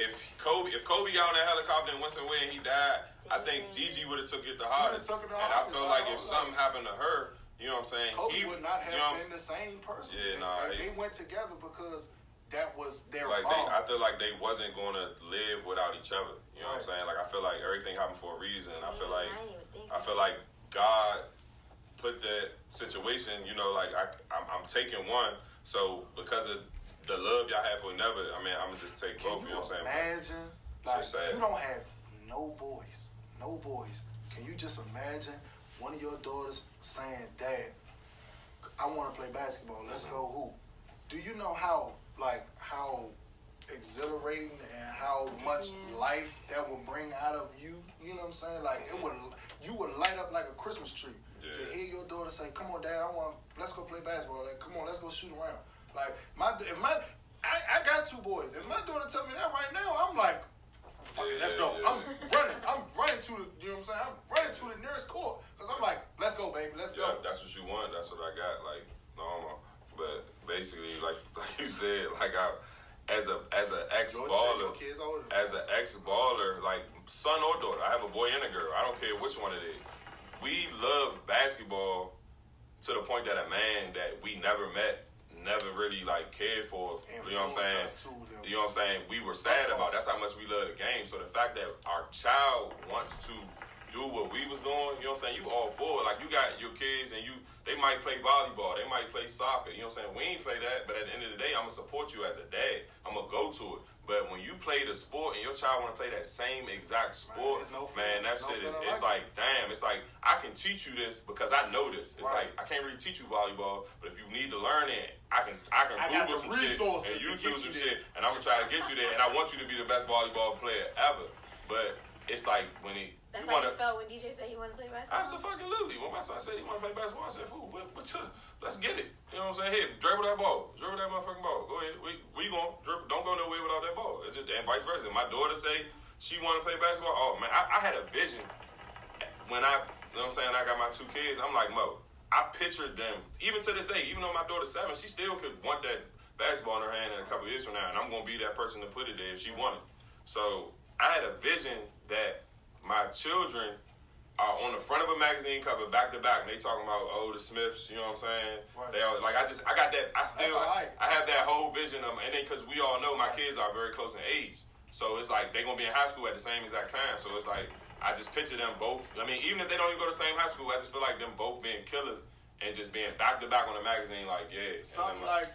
if Kobe, if Kobe got on that helicopter and went somewhere and he died, I think Gigi would have took it the hardest. it the and I feel like if that. something happened to her, you know what I'm saying? Kobe he would not have you know been the same person. Yeah, they, nah, like, he- they went together because that was their like they. I feel like they wasn't going to live without each other. You know what I'm saying? Like I feel like everything happened for a reason. I feel like I didn't even think I feel like God put that situation. You know, like I I'm, I'm taking one. So because of the love y'all have for another, I mean, I'm gonna just take Can both. You you know what I'm saying? imagine? Like Just you don't have no boys, no boys. Can you just imagine one of your daughters saying, "Dad, I want to play basketball. Let's mm-hmm. go hoop." Do you know how like how exhilarating and how much life that will bring out of you? You know what I'm saying? Like it would, you would light up like a Christmas tree Yeah. to hear your daughter say, "Come on, Dad, I want. Let's go play basketball. Like, come on, let's go shoot around." Like my, if my, I, I got two boys. If my daughter tell me that right now, I'm like, Fuck it, let's go. yeah. I'm running. I'm running to the. You know what I'm saying? I'm running to the nearest court because I'm like, let's go, baby. Let's go. that's what you want. That's what I got. Like normal, but basically, like like you said, like I, as a as an ex baller, your kids older. as an ex baller, like son or daughter, I have a boy and a girl. I don't care which one it is. We love basketball to the point that a man that we never met, never really like cared for. You know what I'm saying? Influenced us to them. You know what I'm saying? We were sad about. That's how much we love the game. So the fact that our child wants to do what we was doing, you know what I'm saying? You all for it. Like you got your kids and you they might play volleyball, they might play soccer, you know what I'm saying? We ain't play that, but at the end of the day, I'm gonna support you as a dad. I'm gonna go to it. But when you play the sport and your child wanna play that same exact sport, no man, that feeling- shit no is it's like damn, it's like I can teach you this because I know this. It's Right. like I can't really teach you volleyball, but if you need to learn it, I can I can I Google some shit and YouTube some shit, and I'm gonna try to get you there. And I want you to be the best volleyball player ever. But it's like when it That's you how wanna. you felt when DJ said he wanted to play basketball. Absolutely. When my son said he wanted to play basketball, I said, "Fool, what, what you- let's get it." You know what I'm saying? Here, dribble that ball, dribble that motherfucking ball. Go ahead. We we going dribble. Don't go nowhere without that ball. It's just and vice versa. My daughter say she want to play basketball. Oh man, I, I had a vision when I, you know what I'm saying, I got my two kids, I'm like, Mo, I pictured them, even to this day, even though my daughter's seven, she still could want that basketball in her hand in a couple years from now, and I'm gonna be that person to put it there if she wanted. So I had a vision that my children are on the front of a magazine cover back to back, and they talking about oh the Smiths, you know what I'm saying? Right. They are like I just I got that I still. I have that whole vision of and then because we all know my kids are very close in age, so it's like they gonna be in high school at the same exact time. So it's like I just picture them both. I mean, even if they don't even go to the same high school, I just feel like them both being killers and just being back to back on the magazine. Like yeah, Something like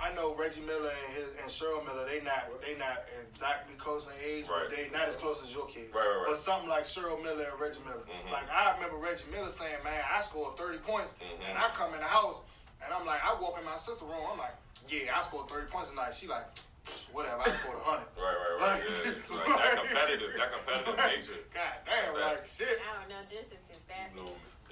I know Reggie Miller and his and Cheryl Miller. They not they not exactly close in age, Right. but they not as close as your kids. Right, right, right. But something like Cheryl Miller and Reggie Miller. Mhm. Like I remember Reggie Miller saying, "Man, I scored thirty points," Mhm. and I come in the house and I'm like, I walk in my sister's room. I'm like, "Yeah, I scored thirty points tonight." She like, "Whatever, I scored hundred. Right, right, right. Yeah. Like that competitive, that competitive nature. God damn, that. like shit. I don't know, just is too sassy.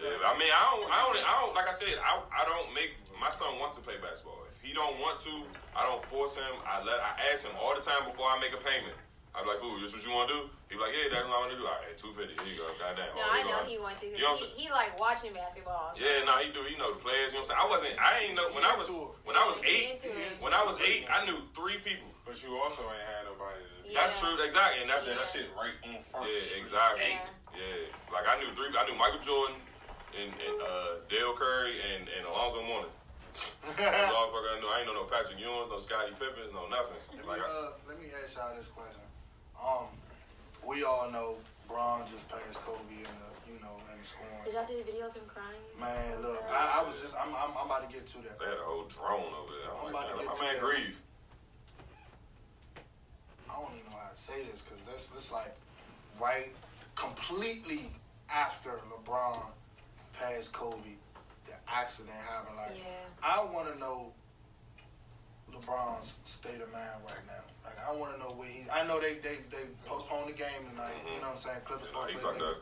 Yeah, I mean, I don't, I don't, I don't. Like I said, I, I don't make. My son wants to play basketball. If he don't want to, I don't force him. I let, I ask him all the time before I make a payment. I'm like, "Fool, this is what you want to do?" He be like, "Yeah, that's what I want to do." All right, two fifty. Here you go. Goddamn. No, Oh, I know go. he wants to. 'cause You know what I'm he, he like watching basketball. so- Yeah, no, he do. He know the players. You know what I'm saying? I wasn't. I ain't know when I was when I was eight. When I was eight, I knew three people. But you also ain't had nobody to Yeah. That's true, exactly, and that's that that shit right on front. Yeah, exactly. Yeah. Yeah, like I knew three. I knew Michael Jordan and, and uh, Dell Curry and, and Alonzo Mourning. That's all fuck I knew. I ain't know no Patrick Ewing, no Scottie Pippins, no nothing. Let Like, me, I, uh, let me ask y'all this question. Um, we all know Bron just passed Kobe in the, you know, in the Did y'all see the video of him crying? Man, look, I, I was just, I'm, I'm, I'm about to get to that. they had a whole drone over there. I'm I'm about to like, get man, to my man that. grieve. I don't even know how to say this because that's, that's like right, completely after LeBron passed Kobe, the accident happened. Like, Yeah. I want to know LeBron's state of mind right now. Like, I want to know where he. I know they they they postponed the game tonight. You mm-hmm. know what I'm saying? Clippers You know, he play fucked Lakers.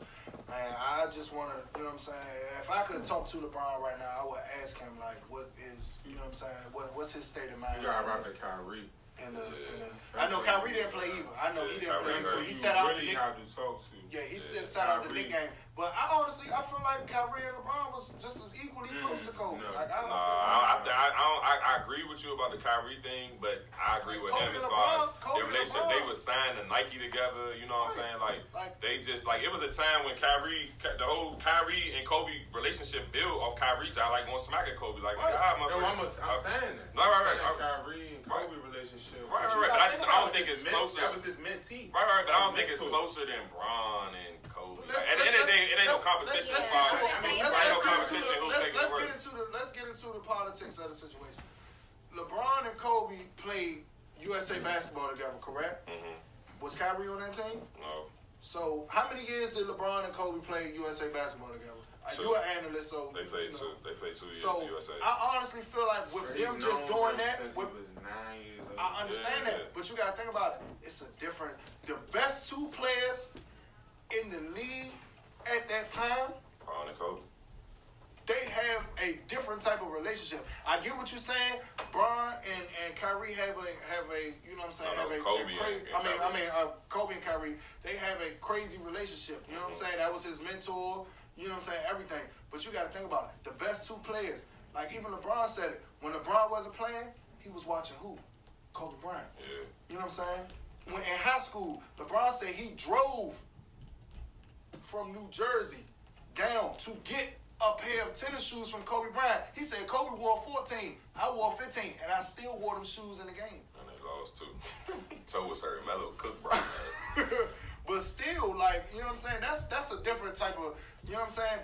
Man, I just want to. You know what I'm saying? If I could talk to LeBron right now, I would ask him like, what is you know what I'm saying? What what's his state of mind? You gotta in rock Kyrie. In the, in the, Yeah. I know Kyrie didn't play either. I know he didn't play Kyrie either. He sat out the really Nick. gotta do talk to. Yeah, he Yeah. said sat out the Kyrie. Nick game. But I honestly, I feel like Kyrie and LeBron was just as equally close to Kobe. no. Like, I Nah, don't I, I, I, I, don't, I, I agree with you about the Kyrie thing, but I agree with Kobe him as far as their relationship. They was signed to Nike together. You know what I'm saying? Like, Like- they just like it was a time when Kyrie, the whole Kyrie and Kobe relationship built off Kyrie. I like going smack at Kobe. Like, Right. ah, No, motherfucker. I'm, a, I'm Uh, saying that. No, right, right, right. Kyrie and Right. Kobe relationship. Right, right, right. But I just I don't think it's closer. That was his mentee. Right, right, but I don't think it's closer than Bron and Kobe. Let's- At the end of the day, it ain't no competition. let's- get into it. Let's- Let's- let's get into the- Let's get into the let's get into the politics of the situation. LeBron and Kobe played USA basketball together, correct? Mhm. Was Kyrie on that team? No. So how many years did LeBron and Kobe play USA basketball together? Two. You're an analyst, so They played you two. They played two years So in the USA. I honestly feel like with He's them just doing that, with, he was nine years old. I understand Yeah, yeah. that, but you gotta think about it. It's a different. The best two players in the league at that time, Bron and Kobe. they have a different type of relationship. I get what you're saying. Bron and, and Kyrie have a have a you know what I'm saying No, have no, a, a cra- and- and I mean I mean uh, Kobe and Kyrie they have a crazy relationship. You know what I'm Mhm. saying? That was his mentor. You know what I'm saying? Everything. But you got to think about it. The best two players, like even LeBron said it. When LeBron wasn't playing, he was watching who? Kobe Bryant. Yeah. You know what I'm saying? When in high school, LeBron said he drove from New Jersey down to get a pair of tennis shoes from Kobe Bryant. He said Kobe wore 14, I wore 15, and I still wore them shoes in the game. And they lost too. Toe was hurt. Melo cooked Bron. but still, like, you know what I'm saying? That's that's a different type of, you know what I'm saying?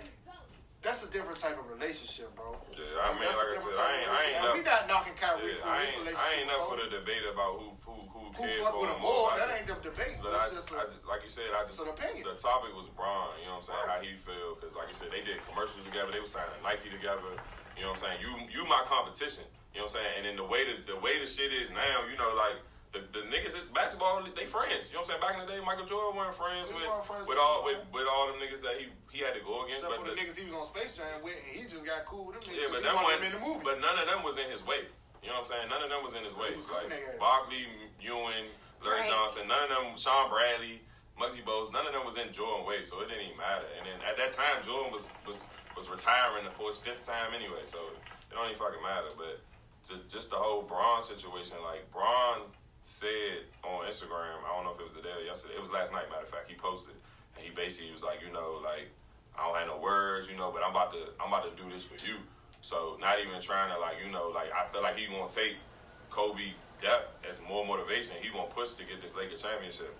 That's a different type of relationship, bro. Yeah, I mean, that's like I said, I ain't, I ain't. Up. we not knocking Kyrie Yeah, for I his relationship. I ain't up for the debate about who who who Who cares for with him more? I oh, That ain't the debate. Look, That's I, just I a, just- like you said, I just an opinion. the topic was Bron. You know what I'm saying? How he feel? Because like you said, they did commercials together. They were signing Nike together. You know what I'm saying? You you my competition. You know what I'm saying? And then the way the the way the shit is now, you know, like. The, the niggas is basketball, they friends. You know what I'm saying? Back in the day, Michael Jordan wasn't friends with wasn't friends with with all with, with all them niggas that he he had to go against. Except but for the niggas he was on Space Jam with, and he just got cool with them niggas. yeah, but he them wanted wasn't- in the movie. But none of them was in his way. You know what I'm saying? None of them was in his way. he was Like cooking their ass. Barkley, Ewing, Larry Right. Johnson, none of them, Shawn Bradley, Muggsy Bogues, none of them was in Jordan way, so it didn't even matter. And then at that time, Jordan was was was retiring for his fifth time anyway, so it don't even fucking matter. But to just the whole Bron situation. Like Bron said on Instagram, I don't know if it was today or yesterday. It was last night. Matter of fact, he posted and he basically was like, you know, like I don't have no words, you know, but I'm about to I'm about to do this for you. So not even trying to like, you know, like I feel like he gonna take Kobe death as more motivation. He gonna push to get this Lakers championship.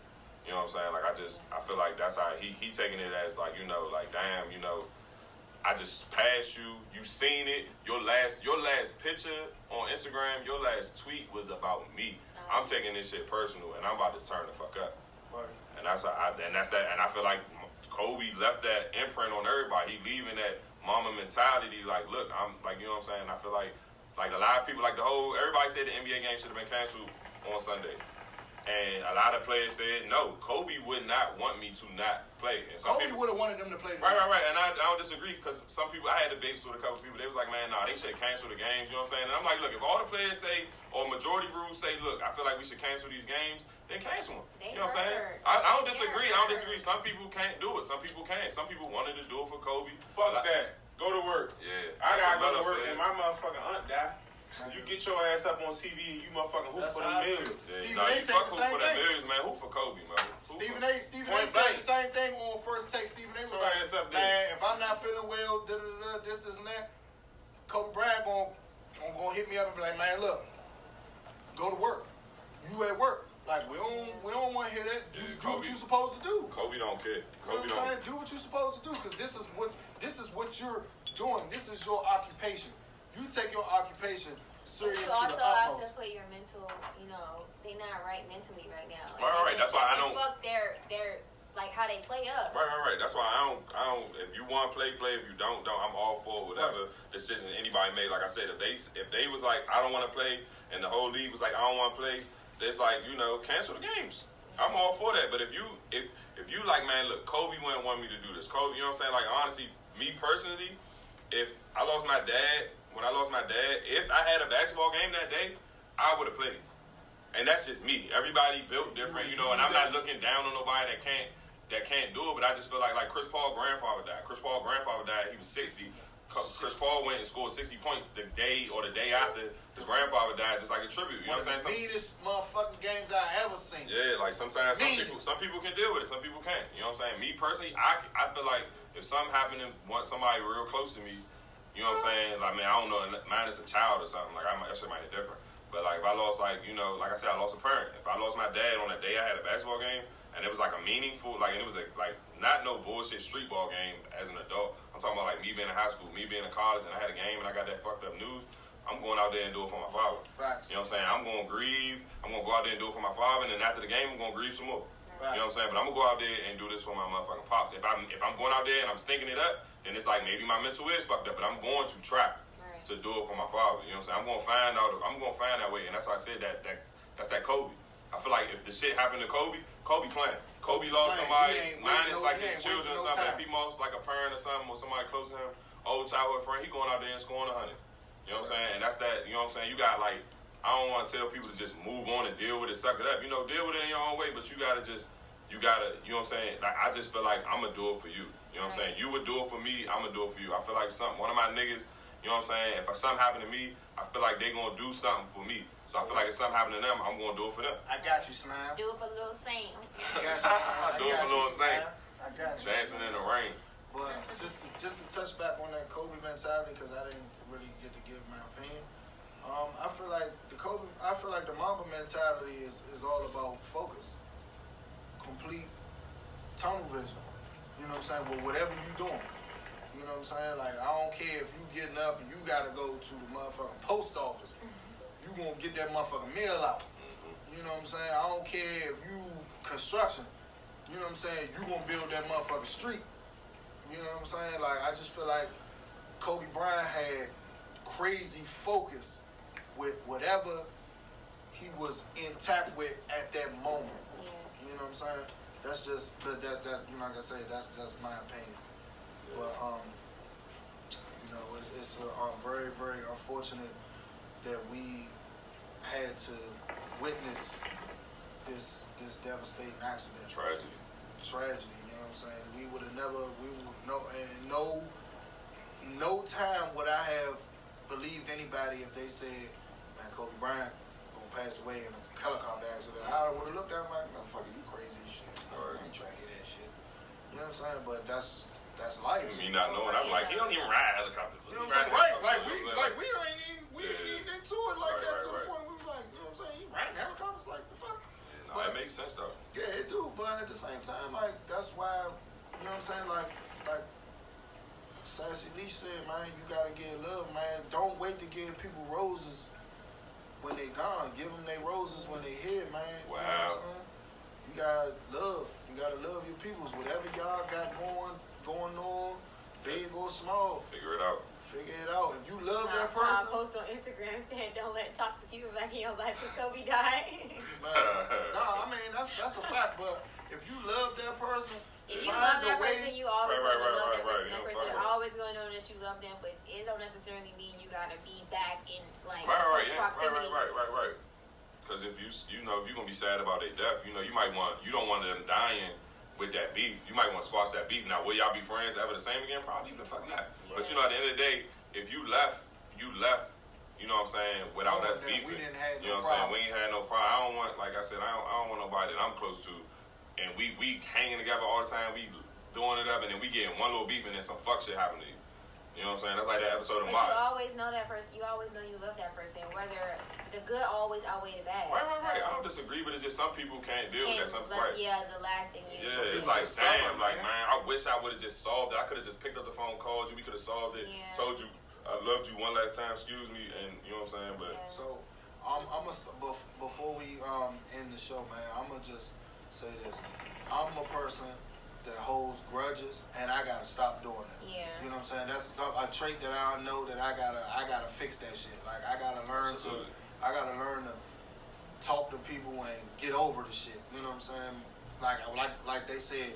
You know what I'm saying? Like I just I feel like that's how he he taking it as like, you know, like damn, you know, I just passed you. You seen it. Your last your last picture on Instagram, your last tweet was about me. I'm taking this shit personal and I'm about to turn the fuck up. Right. And that's how I, and that's that and I feel like Kobe left that imprint on everybody. He leaving that Mamba mentality. Like, look, I'm like, you know what I'm saying. I feel like, like a lot of people, like the whole everybody said the NBA game should have been canceled on Sunday, and a lot of players said no. Kobe would not want me to not play. And some Kobe would have wanted them to play. Right, right, right. And I, I don't disagree because some people, I had debates with a couple people. They was like, man, nah, they should cancel the games. You know what I'm saying? And I'm like, look, if all the players say, or majority rules say, look, I feel like we should cancel these games, then cancel them. They you know what I'm saying? I, I don't disagree. I don't disagree. Some people can't do it. Some people can't. Some people wanted to do it for Kobe. Fuck Like- that. Go to work. Yeah. I gotta what go to work said. and my motherfucking aunt die. You get your ass up on TV and you motherfucking hoop That's for the how I feel. millions. Yeah, Stephen nah, A. you said fuck the who same for the thing. millions, man. Who for Kobe, man? Who Stephen for- A. Stephen A. Said the same thing on first take. Stephen A. was Your like, ass up there. man, if I'm not feeling well, da da da, this, this, and that, Kobe Bryant gonna, gonna, gonna hit me up and be like, man, look, go to work. You at work. Like we don't, we don't want to hear that. Do, Yeah, do what Kobe. you supposed to do. Kobe don't care. You know Kobe what I'm don't. Do what you're supposed to do because this is what this is what you're doing. This is your occupation. You take your occupation But serious you to also the have to utmost. put your mental, you know, they not right mentally right now. Right, right, right. That's why I don't- Fuck their, their, like how they play up. Right, right, right. That's why I don't. I don't. If you want to play, play. If you don't, don't. I'm all for whatever decision anybody made. Like I said, if they if they was like I don't want to play, and the whole league was like I don't want to play, it's like you know cancel the games. I'm all for that. But if you if if you like man, look, Kobe wouldn't want me to do this. Kobe, you know what I'm saying? Like honestly, me personally, if I lost my dad when I lost my dad, if I had a basketball game that day, I would have played. And that's just me. Everybody built different, you know. And I'm not looking down on nobody that can't that can't do it. But I just feel like like Chris Paul grandfather died. Chris Paul grandfather died. He was 60. Chris Paul went and scored 60 points the day or the day after his grandfather died, just like a tribute. You know what I'm saying? Meanest motherfucking games I ever seen. yeah, like sometimes some people some people can deal with it, some people can't. You know what I'm saying? Me personally, I, I feel like if something happened to one somebody real close to me, you know what I'm saying? Like, I mean, I don't know, mine is a child or something. Like, I might, that shit might be different. But like, if I lost, like, you know, like I said, I lost a parent. If I lost my dad on that day I had a basketball game, and it was like a meaningful, like, and it was a, like not no bullshit street ball game as an adult. I'm talking about like me being in high school, me being in college, and I had a game and I got that fucked up news. I'm going out there and do it for my father. Facts. You know what I'm saying? I'm gonna grieve. I'm gonna go out there and do it for my father, and then after the game, I'm gonna grieve some more. You know what I'm saying? But I'm gonna go out there and do this for my motherfucking pops. If I'm if I'm going out there and I'm stinking it up, then it's like maybe my mental is fucked up, but I'm going to try Right. to do it for my father. You know what I'm saying? I'm gonna find out. I'm gonna find that way, and that's why I said that that that's that Kobe. I feel like if the shit happened to Kobe, Kobe playing. Kobe lost playing. somebody. Mine is no- like his children or no something. time. If he lost like a parent or something, or somebody close to him, old childhood friend, he going out there and scoring a hundred. You know what I'm saying? And that's that. You know what I'm saying? You got like. I don't want to tell people to just move on and deal with it, suck it up. You know, deal with it in your own way, but you gotta just, you gotta, you know what I'm saying? Like I just feel like I'm gonna do it for you. You know what I'm saying? You would do it for me, I'm gonna do it for you. I feel like something. One of my niggas, you know what I'm saying? If something happened to me, I feel like they're gonna do something for me. So I feel like if something happened to them, I'm gonna do it for them. I got you, Slime. Do it for Lil Saint. I got you, Slime. Do it for you, Lil Saint. I got you. Dancing in the rain. But just to, just to touch back on that Kobe mentality, because I didn't really get to give my opinion. Um, I feel like the Kobe, I feel like the Mamba mentality is, is all about focus, complete tunnel vision. You know what I'm saying? Well, whatever you're doing, you know what I'm saying? Like I don't care if you getting up and you gotta go to the motherfucking post office. You gonna get that motherfucking mail out. You know what I'm saying? I don't care if you construction. You know what I'm saying? You gonna build that motherfucking street. You know what I'm saying? Like I just feel like Kobe Bryant had crazy focus with whatever he was intact with at that moment. Yeah. You know what I'm saying? That's just but that that you know like I say that's that's my opinion. But um, you know it's, it's a, um, very very unfortunate that we had to witness this this devastating accident Tragedy. tragedy. You know what I'm saying? We would have never, we would no, and no, no time would I have believed anybody if they said man, Kobe Bryant gonna pass away in a helicopter accident. I would have looked at him like, motherfucker, you crazy as shit. I ain't trying to hear that shit. You know what I'm saying? But that's that's life. Me not knowing, I'm like, he don't even ride helicopters. You know what I'm saying? Right, like we, helicopters, you know like we ain't even, we ain't even into it like Right, that right, to the right. point we was like, you know what I'm saying? He riding helicopters like the fuck. Yeah, no, But- it makes sense though. Yeah, it do, but at the same time, like that's why, you know what I'm saying? Like, like Sassy Lee said, man, you gotta give love, man. Don't wait to give people roses when they gone. Give them their roses when they here, man. You know what I'm Wow. saying? You gotta love. You gotta love your peoples. Whatever y'all got going, going on, big or small, Figure it out. figure it out. If you love I that saw a person, post on Instagram saying, "Don't let toxic people back in your life because Kobe died." man, nah, I mean that's that's a fact. But if you love that person, if you love the that way- person, you always Right, right, gonna right, love right, that right. person. You That person fuck with- always gonna know that you love them, but it don't necessarily mean you gotta be back in like Right, right, close yeah, right, proximity. right, right, right, right. Because if you, you know, if you're gonna be sad about their death, you know, you might want, you don't want them dying with that beef. You might want to squash that beef. Now, will y'all be friends ever the same again? Probably the fuck not. But you know, at the end of the day, if you left, you left. You know what I'm saying? Without Oh, us then beefing. we didn't have you no know what I'm saying? We ain't had no problem. I don't want, like I said, I don't, I don't want nobody that I'm close to, and we we hanging together all the time. We doing it up, and then we getting one little beef, and then some fuck shit happen to you. You know what I'm saying? That's like that episode of But you always know that person. You always know you love that person. Whether the good always outweigh the bad. Right, right, right. I don't disagree, but it's just some people can't deal with can't that. Some let- right. Yeah, the last thing you. Yeah, it's like just damn, stubborn, like man. man, I wish I would have just solved it. I could have just picked up the phone, called you, we could have solved it, Yeah. told you I loved you one last time, excuse me, and you know what I'm saying. But Yeah. So, um, I'm gonna st- bef- before we um end the show, man. I'm gonna just say this: I'm a person that holds grudges, and I gotta stop doing that. Yeah. You know what I'm saying? That's some- a trait that I know that I gotta I gotta fix that shit. Like I gotta learn Absolutely. to I gotta learn to talk to people and get over the shit. You know what I'm saying? Like like like they said,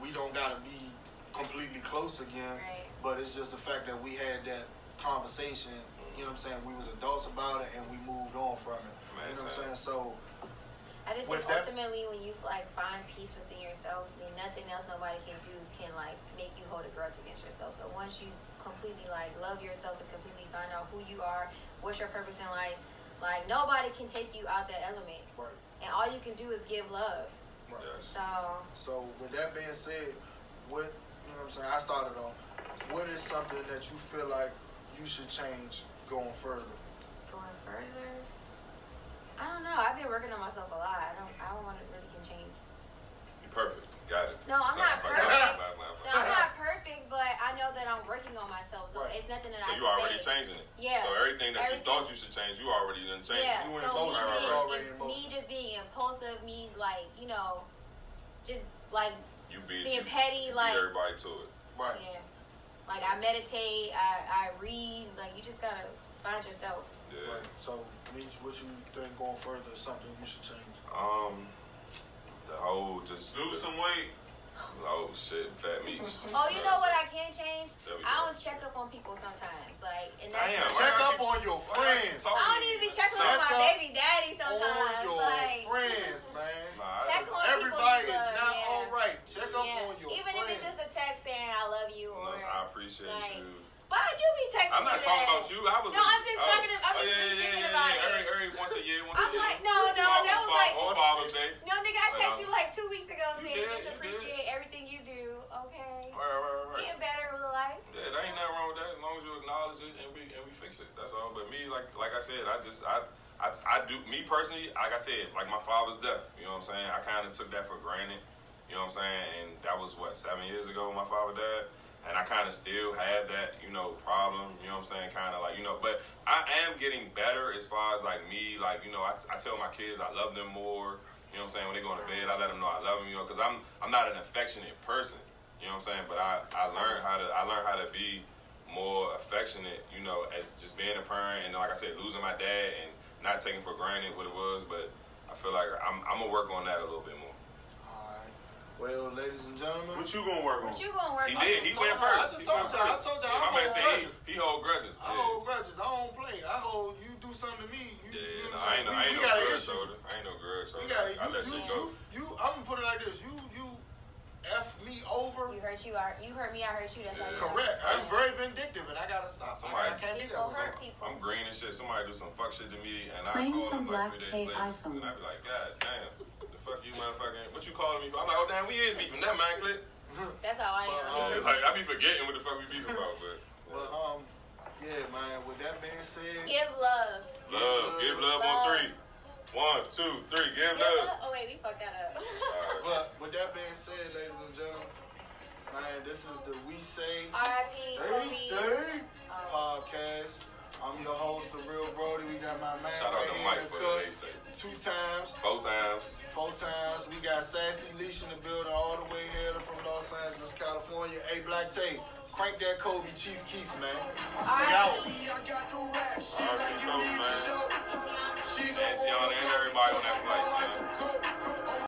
we don't gotta be completely close again. Right. But it's just the fact that we had that conversation. Mm-hmm. You know what I'm saying? We was adults about it and we moved on from it. you know what I'm saying? So I just With think that- ultimately, when you like find peace within yourself, then nothing else nobody can do can like make you hold a grudge against yourself. So once you completely like love yourself and completely find out who you are, what's your purpose in life, like nobody can take you out that element, right, and all you can do is give love. right. yes. So So with that being said, what you know what I'm saying, I started off. What is something that you feel like you should change going further? going further, I don't know. I've been working on myself a lot. I don't. I don't want to really can change. You're perfect, got it. No, I'm not Blah, blah, perfect. blah, blah, blah, No, I'm not perfect, but I know that I'm working on myself. So Right. it's nothing that So I you can already say. changing it. Yeah. So everything that Everything. you thought you should change, you already done changed. Yeah, You in so motion, me, it's being, already in me just being impulsive, me like you know, just like You be being you, petty, you like everybody to it. Right. yeah, like I meditate, I I read, like you just gotta find yourself. Yeah. Right. So, Meech, what you think going further something you should change? Um, the whole just Lose the- some weight. Oh shit, fat meats. Oh, you know what I can change? I don't check up on people sometimes, like and that's Damn, Check up keep- on your why y'all keep friends. I don't need to even be checking Check on my up baby daddy On sometimes. your like friends, man. Nah, I check just- on people Everybody you is love, not yeah. all right. Check up yeah. on your Even friends. if it's just a text saying I love you or I appreciate like, you. But I do be texting I'm not you talking that. about you. I was. No, I'm just oh, talking. I'm oh, just yeah, thinking yeah, about yeah. it. Every, every once a year, once I'm a year. like, no, no, On- that was Fa- like- on Father's Day. No, nigga, I Right text on. you like two weeks ago You saying just you did. appreciate everything you do. Okay, Right, right, right, right. getting better with life. Yeah, there ain't nothing wrong with that as long as you acknowledge it and we and we fix it. That's all. But me, like like I said, I just I I, I do me personally. Like I said, like my father's death. You know what I'm saying? I kind of took that for granted. You know what I'm saying? And that was what seven years ago when my father died. And I kind of still have that, you know, problem. You know what I'm saying? Kind of like, you know, but I am getting better as far as like me. Like, you know, I, I tell my kids I love them more. You know what I'm saying? When they go to bed, I let them know I love them. You know, because I'm I'm not an affectionate person. You know what I'm saying? But I, I learned how to I learned how to be more affectionate. You know, as just being a parent and like I said, losing my dad and not taking for granted what it was. But I feel like I'm I'm gonna work on that a little bit more. All right. Well, ladies and gentlemen. What you gonna work on? What you gonna work He on? did. He went y'all- I just He told y'all- I told y'all Yeah, I my man hold said he, he hold grudges. I Yeah. hold grudges. I don't play. I hold you do something to me. You, Yeah, you know no, what I I'm ain't no, saying? I ain't we, no we got grudge issue. holder. I ain't no grudge We holder. got I let you, shit you, go. you, you, I'm gonna put it like this. You, you, f me over. You hurt you. I, you hurt me. I hurt you. That's how you Yeah. Correct. I was very vindictive, and I gotta stop. Somebody- I, I can't do that. hurt Some- people. I'm green and shit. Somebody do do some fuck shit to me, and I Playing call from like Black three days Tape later, iPhone. and I be like, God damn, the fuck you motherfucking, what you calling me for? I'm like, oh damn, we is beefing. That mind clip. That's how I am. Yeah, like I be forgetting what the fuck we beefing about, but Well, um, yeah, man. With that being said, Give love. love, give love on Love. three. One, two, three, give Give love. love. Oh wait, we fucked that up. Alright. but with that being said, ladies and gentlemen, man, this is the We Say R.I.P. Kobe. Podcast. I'm your host, the real Brody. We got my man Shout out to here Mike in for the the cut. Two times, Four times. four times. We got Sassy Leash in the building, all the way here from Los Angeles, California. A Black Tape. Crank that Kobe, Chief Keef, man. We out. I got the rap shit Alright, like you Kobe, need man. to show. And Tiana. She And Tiana and everybody on that flight, man. Kobe.